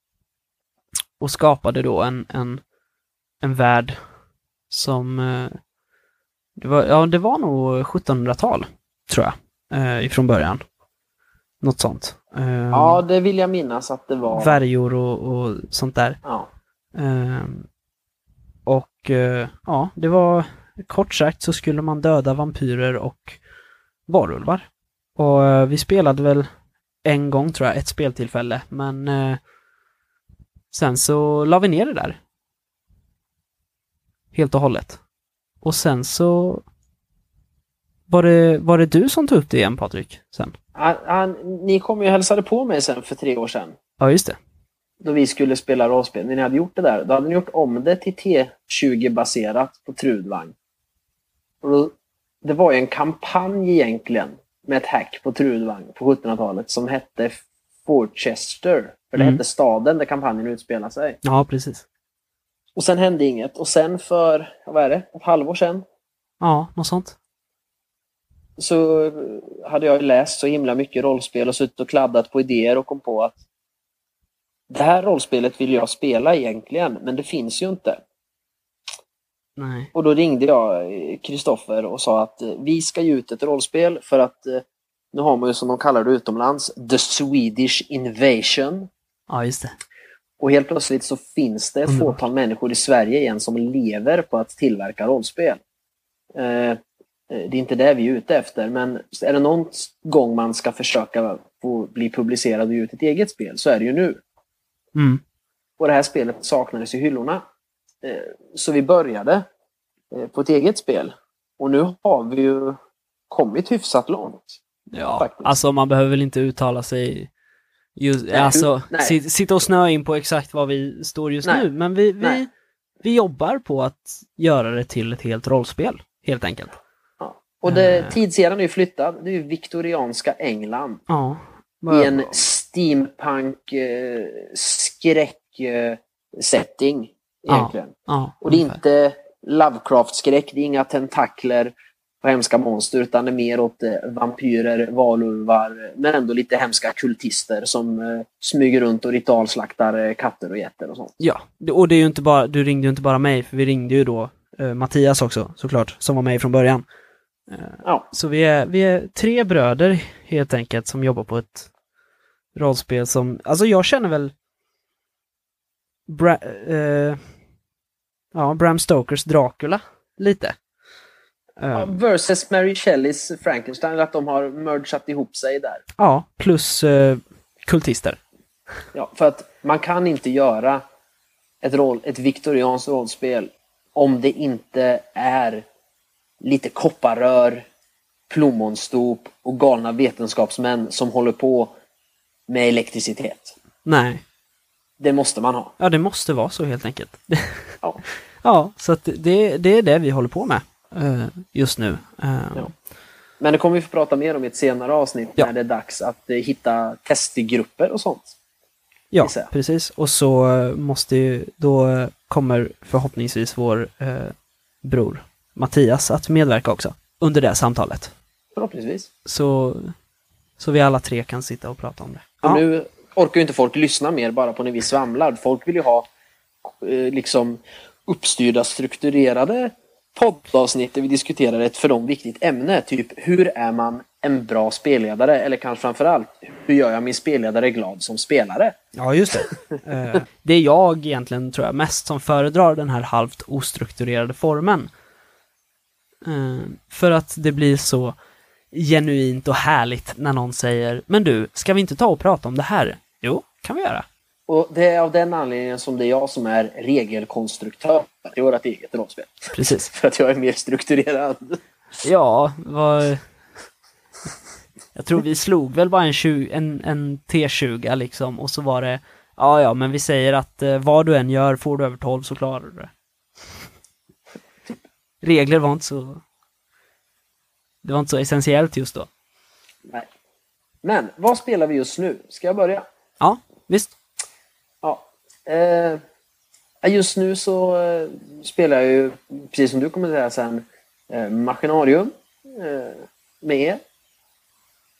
och skapade då en, en, en värld som, eh, det var, ja det var nog 1700-tal, tror jag, eh, ifrån början. Något sånt. Ehm, Ja, det vill jag minnas att det var. Värjor och, och sånt där. Ja. Ehm, och eh, ja, det var kort sagt så skulle man döda vampyrer och varulvar. Och eh, vi spelade väl en gång tror jag, ett speltillfälle, men eh, sen så la vi ner det där. Helt och hållet. Och sen så var det, var det du som tog upp det igen Patrik? Sen? Han, han, ni kom ju och hälsade på mig sen för tre år sedan. Ja, just det. Då vi skulle spela rollspel. När ni hade gjort det där, då hade ni gjort om det till T20-baserat på Trudvang. Och då, det var ju en kampanj egentligen med ett hack på Trudvang på 1700-talet som hette Forchester. För det Mm. hette staden där kampanjen utspelade sig. Ja, precis. Och sen hände inget. Och sen för, vad är det, ett halvår sedan Ja, något sånt. så hade jag läst så himla mycket rollspel och suttit och kladdat på idéer och kom på att det här rollspelet vill jag spela egentligen, men det finns ju inte. Nej. Och då ringde jag eh, Kristoffer och sa att eh, vi ska ge ut ett rollspel för att eh, nu har man ju som de kallar det utomlands, The Swedish Invasion. Ja, just det. Och helt plötsligt så finns det ett Underbart. fåtal människor i Sverige igen som lever på att tillverka rollspel. Eh, eh, det är inte det vi är ute efter, men är det någon gång man ska försöka få bli publicerad och ge ut ett eget spel så är det ju nu. Mm. Och det här spelet saknades i hyllorna. Eh, Så vi började eh, på ett eget spel. Och nu har vi ju kommit hyfsat långt. Ja, Faktiskt. alltså man behöver väl inte uttala sig just, Nej, alltså nej. sit- sitta och snöa in på exakt var vi står just Nej, nu, men vi, vi, vi jobbar på att göra det till ett helt rollspel, helt enkelt. Ja. Och det, Eh. tidseran är ju flyttad. Det är ju viktorianska England. Ja. I en steampunk eh, skräck eh, setting egentligen. ja, Och det är inte Lovecraft-skräck, det är inga tentakler. och hemska monster utan det är mer åt eh, vampyrer, valulvar men ändå lite hemska kultister som eh, smyger runt och ritualslaktar eh, katter och getter och sånt. Ja, och det är ju inte bara, du ringde ju inte bara mig, för vi ringde ju då eh, Mattias också, såklart, som var med från början. Eh, Ja. Så vi är, vi är tre bröder helt enkelt som jobbar på ett rollspel som, alltså jag känner väl Bra, eh, ja, Bram Stokers Dracula lite. Eh, Ja, versus Mary Shelleys Frankenstein, att de har mergat ihop sig där. ja, plus eh, kultister. Ja, för att man kan inte göra ett, roll, ett viktorianskt rollspel om det inte är lite kopparrör, plommonstop och galna vetenskapsmän som håller på med elektricitet. Nej, Det måste man ha. ja det måste vara så helt enkelt. Ja. ja, så att det, det är det vi håller på med eh, just nu. Eh, Ja. Men det kommer vi få prata mer om i ett senare avsnitt Ja. när det är dags att eh, hitta testgrupper och sånt. Ja, precis. Och så måste ju, då kommer förhoppningsvis vår bror Mattias att medverka också under det samtalet. Förhoppningsvis. Så, så vi alla tre kan sitta och prata om det. Och Ja, nu orkar ju inte folk lyssna mer bara på när vi svamlar. Folk vill ju ha eh, liksom uppstyrda, strukturerade poddavsnitt där vi diskuterar ett för dem viktigt ämne. Typ, hur är man en bra spelledare? Eller kanske framförallt, hur gör jag min spelledare glad som spelare? ja just det. Eh, det är jag egentligen, tror jag, mest som föredrar den här halvt ostrukturerade formen. Eh, för att det blir så genuint och härligt när någon säger Men du, ska vi inte ta och prata om det här? Kan vi göra. Och det är av den anledningen som det är jag som är regelkonstruktör i vårt eget rollspel. Precis. För att jag är mer strukturerad. Ja, vad... Jag tror vi slog väl bara en, 20, en, en T20 liksom och så var det Ja, ja, men vi säger att eh, vad du än gör, får du över 12 så klarar du det. Regler var inte så... Det var inte så essentiellt just då. Nej. Men, vad spelar vi just nu? Ska jag börja? Ja, visst. Ja. Eh, just nu så eh, spelar jag ju, precis som du kommer säga sen, eh, Machinarium eh, med er.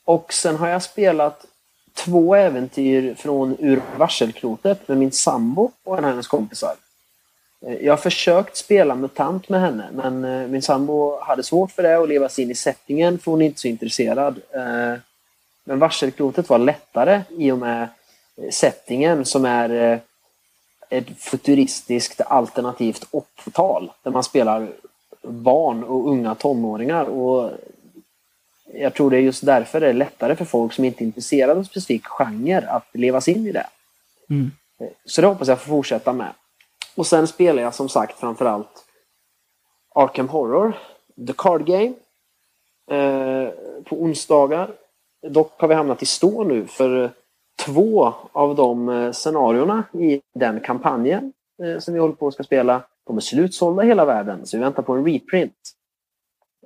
Och sen har jag spelat två äventyr från Ur varselklotet med min sambo och en av hennes kompisar. Eh, jag har försökt spela MUTANT med henne men eh, min sambo hade svårt för det och leva sig in i settingen för hon är inte så intresserad. Men varselklotet var lättare i och med settingen som är eh, ett futuristiskt alternativt 80-tal där man spelar barn och unga tonåringar. Och jag tror det är just därför det är lättare för folk som inte är intresserade av en specifik genre att leva sig in i det. Mm. Så det hoppas jag får fortsätta med. Och sen spelar jag som sagt framförallt Arkham Horror, The Card Game, eh, på onsdagar. Dock har vi hamnat i stå nu för två av de eh, scenarierna i den kampanjen eh, som vi håller på att ska spela, de är slutsålda i hela världen, så vi väntar på en reprint.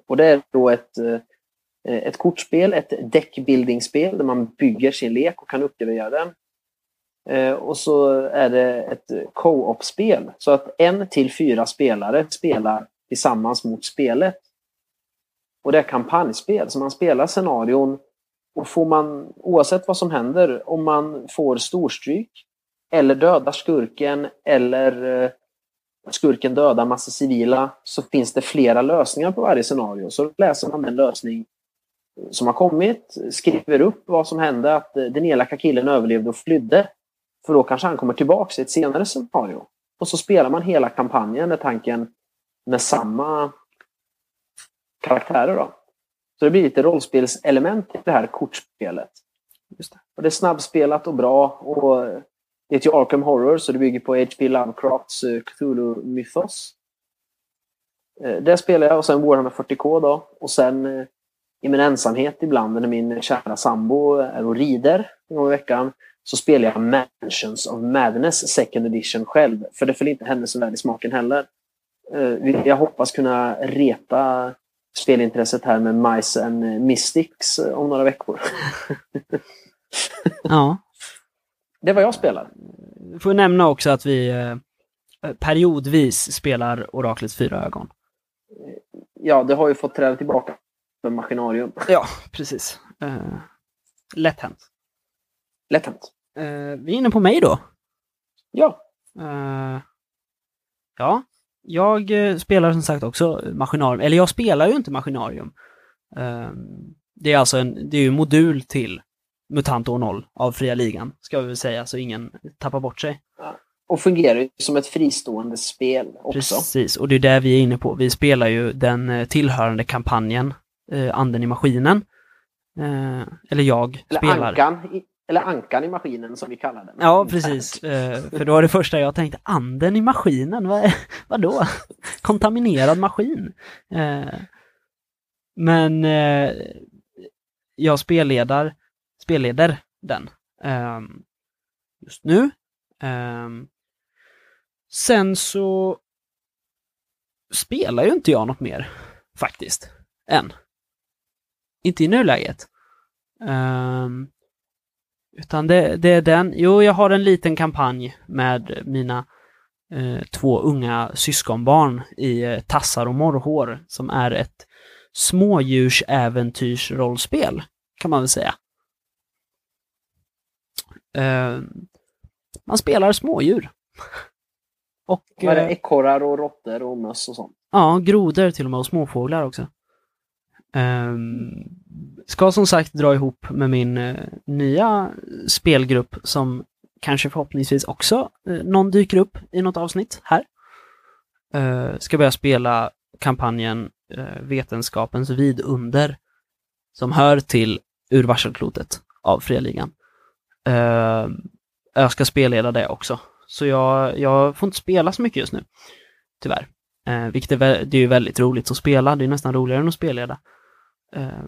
Och det är då ett, eh, ett kortspel, ett deckbuilding-spel där man bygger sin lek och kan uppgradera den. Och så är det ett co-op-spel. Så att en till fyra spelare spelar tillsammans mot spelet. Och det är kampanjspel, så man spelar scenarion och får man, oavsett vad som händer, om man får storstryk eller dödar skurken eller eh, skurken dödar massa civila så finns det flera lösningar på varje scenario. Så läser man den lösning som har kommit, skriver upp vad som hände, att eh, den elaka killen överlevde och flydde. För då kanske han kommer tillbaka i ett senare scenario. Och så spelar man hela kampanjen med tanken med samma karaktärer. Då. Så det blir lite rollspelselement i det här kortspelet. Just det. Och det är snabbspelat och bra. Och det heter ju Arkham Horror så det bygger på H.P. Lovecrafts eh, Cthulhu-mythos. Eh, Det spelar jag och sen Warhammer 40K då. Och sen eh, i min ensamhet ibland när min kära sambo är och rider en gång i veckan så spelar jag Mansions of Madness second edition själv. För det föll inte henne så väl i smaken heller. Jag hoppas kunna reta spelintresset här med Mice and Mystics eh, om några veckor. Ja. Det är vad jag spelar. Får nämna också att vi eh, periodvis spelar Oraklets fyra ögon. ja, det har ju fått träda tillbaka för Maskinarium. Ja, precis. Uh, lätt hänt. Lätt hänt. Uh, vi är inne på mig då. Ja. Uh, ja, jag uh, spelar som sagt också Maskinarium. Eller jag spelar ju inte Maskinarium. Uh, det är alltså en, det är ju modul till MUTANT år 0 av fria ligan, ska vi väl säga, så ingen tappar bort sig. Och fungerar ju som ett fristående spel också. Precis, och det är det vi är inne på. Vi spelar ju den tillhörande kampanjen, Anden i maskinen. eller jag eller spelar. Ankan, eller ankan i maskinen som vi kallar den. Ja, precis. För det var det första jag tänkte, anden i maskinen, vad, vadå? Kontaminerad maskin? Men jag spelledar, spelleder den just nu. Sen så spelar ju inte jag något mer, faktiskt, än. Inte i nuläget. Um, utan det, det, är den. Jo, jag har en liten kampanj med mina eh, två unga syskonbarn i eh, Tassar och morrhår som är ett smådjursäventyrsrollspel, kan man väl säga. Eh, man spelar smådjur. och, Vad är det? Ekorrar och råttor och möss och sånt? Ja, grodor till och med och småfåglar också. Um, ska som sagt dra ihop med min uh, nya spelgrupp som kanske förhoppningsvis också uh, någon dyker upp i något avsnitt här. Uh, ska börja spela kampanjen Vetenskapens vidunder som hör till Ur varselklotet av Fria Ligan. Ehm, jag ska spelleda det också. Så jag, jag får inte spela så mycket just nu. Tyvärr. vilket är, det är ju väldigt roligt att spela. Det är nästan roligare än att spelleda. Eh,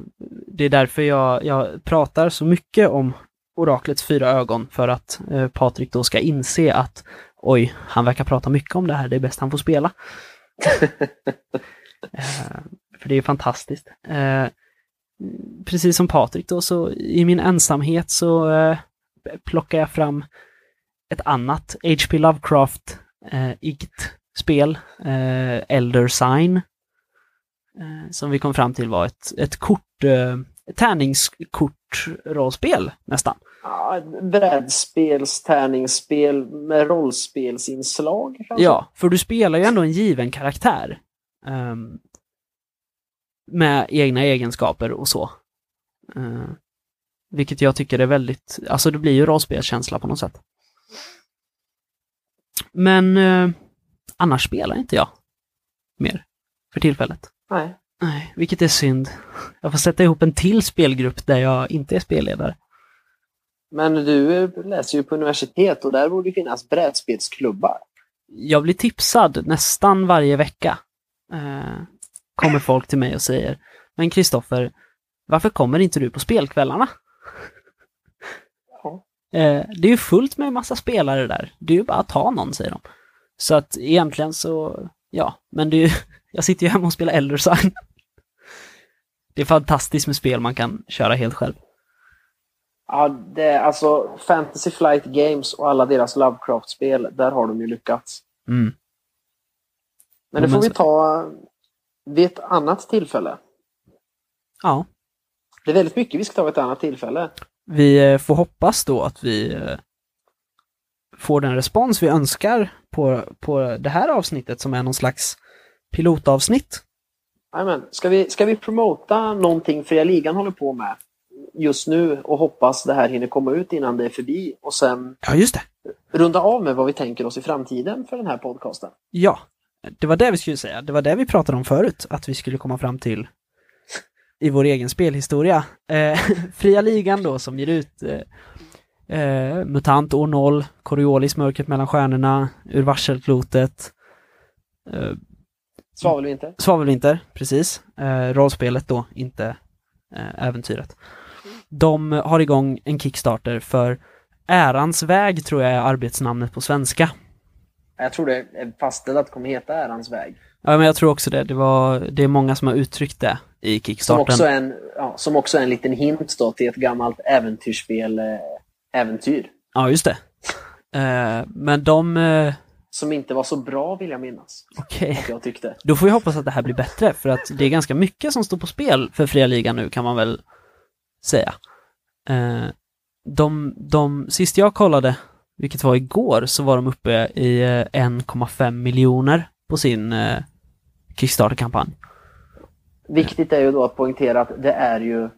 det är därför jag, jag pratar så mycket om oraklets fyra ögon, för att eh, Patrik då ska inse att oj, han verkar prata mycket om det här, det är bäst han får spela. Eh, för det är fantastiskt. precis som Patrik då, så i min ensamhet så plockar jag fram ett annat H.P. Lovecraft IGT-spel, eh, Elder Sign, som vi kom fram till var ett, ett kort, eh, tärningskortrollspel nästan. Ja, brädspels tärningsspel med rollspelsinslag. Kanske? Ja, för du spelar ju ändå en given karaktär. Um, med egna egenskaper och så. Uh, vilket jag tycker är väldigt, alltså det blir ju rollspelskänsla på något sätt. Men uh, annars spelar inte jag mer för tillfället. Nej. Nej, vilket är synd. Jag får sätta ihop en till spelgrupp där jag inte är spelledare. Men du läser ju på universitet och där borde finnas brädspelsklubbar. Jag blir tipsad nästan varje vecka. Eh, kommer folk till mig och säger Men Kristoffer, varför kommer inte du på spelkvällarna? Ja. Eh, det är ju fullt med massa spelare där. Det är ju bara att ta någon, säger de. Så att egentligen så, ja, men det är ju jag sitter ju hemma och spelar Elder Sign. Det är fantastiskt med spel man kan köra helt själv. Ja, det är alltså Fantasy Flight Games och alla deras Lovecraft-spel, där har de ju lyckats. Mm. Men det får vi ta vid ett annat tillfälle. Ja. Det är väldigt mycket vi ska ta vid ett annat tillfälle. Vi eh, får hoppas då att vi eh, får den respons vi önskar på, på det här avsnittet som är någon slags pilotavsnitt. Amen. Ska, vi, ska vi promota någonting Fria Ligan håller på med just nu och hoppas det här hinner komma ut innan det är förbi och sen ja, just det. runda av med vad vi tänker oss i framtiden för den här podcasten? Ja, det var det vi skulle säga. Det var det vi pratade om förut, att vi skulle komma fram till i vår egen spelhistoria. Eh, Fria Ligan då som ger ut eh, eh, MUTANT år 0, Coriolis Mörkret mellan stjärnorna, Ur varselklotet, eh, Svavelvinter. Svavelvinter, precis. Eh, rollspelet då, inte eh, äventyret. De har igång en Kickstarter för Ärans väg, tror jag är arbetsnamnet på svenska. Jag tror det är fastställt att det kommer heta Ärans väg. Ja, men jag tror också det. Det, var, det är många som har uttryckt det i Kickstarten. Som också är en, ja, som också är en liten hint då till ett gammalt äventyrsspel, eh, Äventyr. Ja, just det. Eh, men de... Eh, som inte var så bra vill jag minnas. Okej. Att jag tyckte. Då får vi hoppas att det här blir bättre, för att det är ganska mycket som står på spel för fria ligan nu, kan man väl säga. Eh, de, de, sist jag kollade, vilket var igår, så var de uppe i eh, 1,5 miljoner på sin eh, Kickstarter-kampanj. Viktigt är ju då att poängtera att det är ju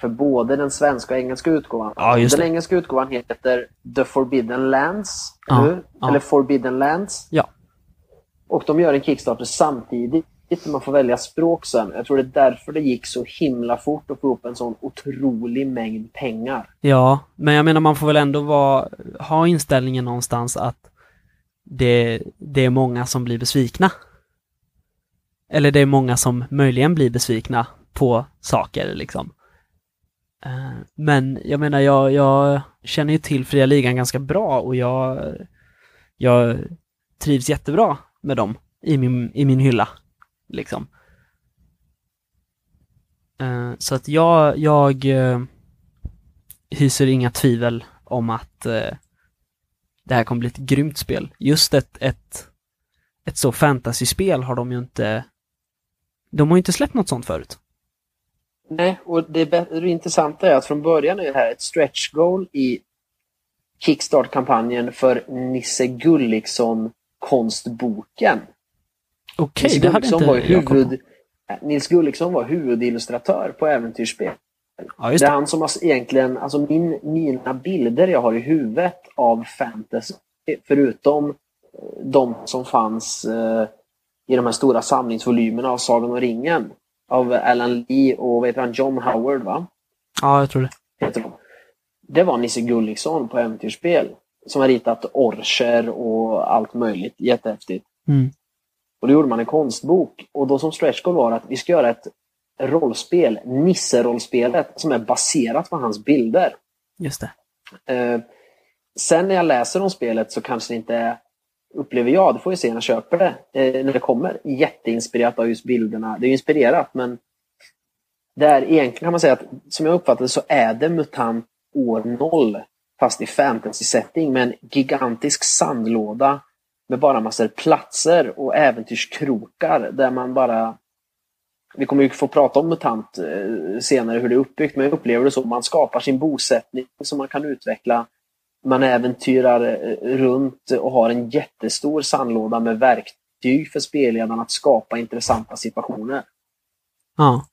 för både den svenska och engelska utgåvan. Ja, den engelska utgåvan heter The Forbidden Lands, Ja, eller ja. Eller Forbidden Lands. Ja. Och de gör en Kickstarter samtidigt. Man får välja språk sen. Jag tror det är därför det gick så himla fort att få upp en sån otrolig mängd pengar. Ja, men jag menar man får väl ändå vara, ha inställningen någonstans att det, det är många som blir besvikna. Eller det är många som möjligen blir besvikna på saker liksom. Eh, men jag menar, jag, jag känner ju till fria ligan ganska bra och jag, jag trivs jättebra med dem i min, i min hylla. Liksom. Eh, så att jag, jag eh, hyser inga tvivel om att det här kommer bli ett grymt spel. Just ett, ett, ett så fantasyspel har de ju inte... De har ju inte släppt något sånt förut. Nej, och det, det intressanta är att från början är det här ett stretch goal i Kickstart-kampanjen för Nisse Gulliksson konstboken. Okej, Nils det hade inte var huvud... Nils Gulliksson var huvudillustratör på Äventyrsspel. Ja, just Det är det. han som har egentligen, alltså min, mina bilder jag har i huvudet av fantasy, förutom eh, de som fanns eh, i de här stora samlingsvolymerna av Sagan och ringen, av Alan Lee och vad heter han, John Howard va? Ja, jag tror det. Heter de. Det var Nisse Gulliksson på Äventyrsspel som har ritat orcher och allt möjligt. Jättehäftigt. Mm. Och då gjorde man en konstbok. Och då som stretch goal var att vi ska göra ett rollspel, Nisse-rollspelet, som är baserat på hans bilder. Just det. Eh, sen när jag läser om spelet så kanske det inte är, upplever jag, det får jag se när jag köper det, eh, när det kommer, jätteinspirerat av just bilderna. Det är ju inspirerat men Där egentligen kan man säga att som jag uppfattar det så är det MUTANT år noll fast i fantasy-setting med en gigantisk sandlåda med bara massor platser och äventyrskrokar där man bara vi kommer ju få prata om MUTANT eh, senare, hur det är uppbyggt, men jag upplever det så. Man skapar sin bosättning som man kan utveckla. Man äventyrar eh, runt och har en jättestor sandlåda med verktyg för spelledaren att skapa intressanta situationer. Ja.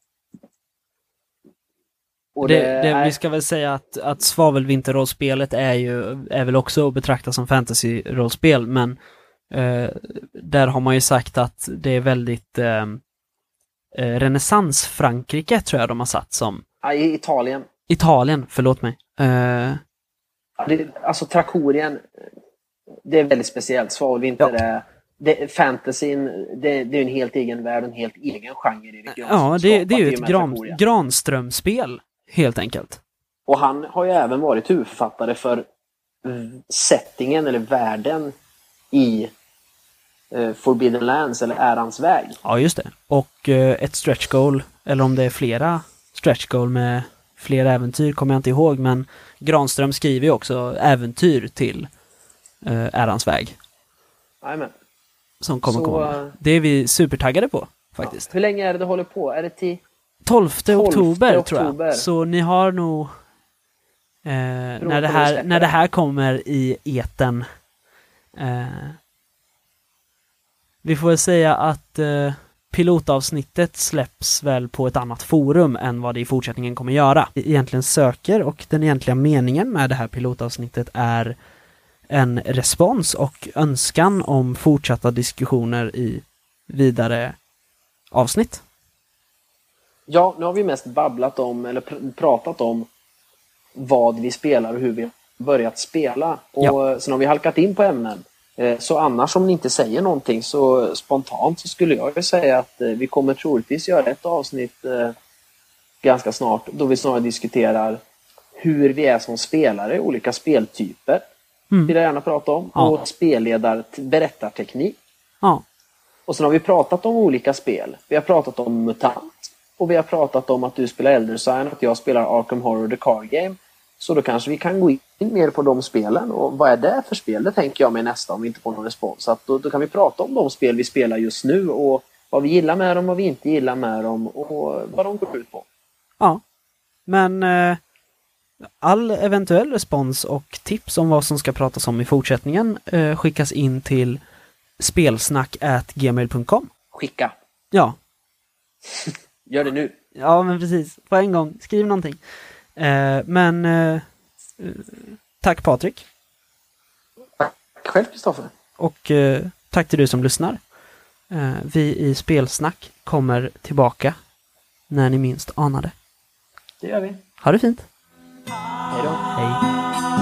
Det, det det, vi ska väl säga att, att svavelvinterrollspelet är ju, är väl också att betrakta som fantasy-rollspel, men eh, där har man ju sagt att det är väldigt eh, eh, renässans-Frankrike tror jag de har satt som. I Italien. Italien, förlåt mig. Eh, Det, alltså Trakorien, det är väldigt speciellt. Svavelvinter Ja. är... Det, fantasyn, det, det är en helt egen värld, en helt egen genre. Erik Jansson ja, det, det är ju i ett gran. Granströmspel, helt enkelt. Och han har ju även varit huvudförfattare för settingen eller världen i eh, Forbidden Lands eller Ärans väg. Ja, just det. Och eh, ett stretch goal, eller om det är flera stretch goal med flera äventyr kommer jag inte ihåg, men Granström skriver ju också äventyr till eh, Ärans väg Jajamän. som kommer Så, komma. eh, Det är vi supertaggade på faktiskt. Hur länge är det det håller på? Är det till 12, 12 oktober, tror jag. Så ni har nog eh, när, det här, när det. här kommer i eten. Eh, vi får väl säga att eh, pilotavsnittet släpps väl på ett annat forum än vad det i fortsättningen kommer göra. Egentligen söker och den egentliga meningen med det här pilotavsnittet är en respons och önskan om fortsatta diskussioner i vidare avsnitt. Ja, nu har vi mest babblat om, eller pr- pratat om vad vi spelar och hur vi börjat spela. Och Ja. sen har vi halkat in på ämnen. Eh, Så annars om ni inte säger någonting så spontant så skulle jag säga att eh, vi kommer troligtvis göra ett avsnitt eh, ganska snart då vi snarare diskuterar hur vi är som spelare olika speltyper. Mm. Vill jag gärna prata om. Ja. Och spelledar berättarteknik. Ja, Och sen har vi pratat om olika spel. Vi har pratat om MUTANT. Och vi har pratat om att du spelar Elder Sign och att jag spelar Arkham Horror The Card Game. Så då kanske vi kan gå in mer på de spelen. Och vad är det för spel? Det tänker jag mig nästa om vi inte får någon respons. Att då, då kan vi prata om de spel vi spelar just nu och vad vi gillar med dem, vad vi inte gillar med dem och vad de går ut på. Ja. Men eh, all eventuell respons och tips om vad som ska pratas om i fortsättningen eh, skickas in till spelsnack@gmail.com. Skicka. Ja, Gör det nu. ja men precis. På en gång. Skriv någonting. Eh, men eh, tack Patrik. Själv Kristoffer. Och eh, tack till du som lyssnar. Vi i Spelsnack kommer tillbaka när ni minst anar det. Gör vi. Ha det fint. Hej då. Hej.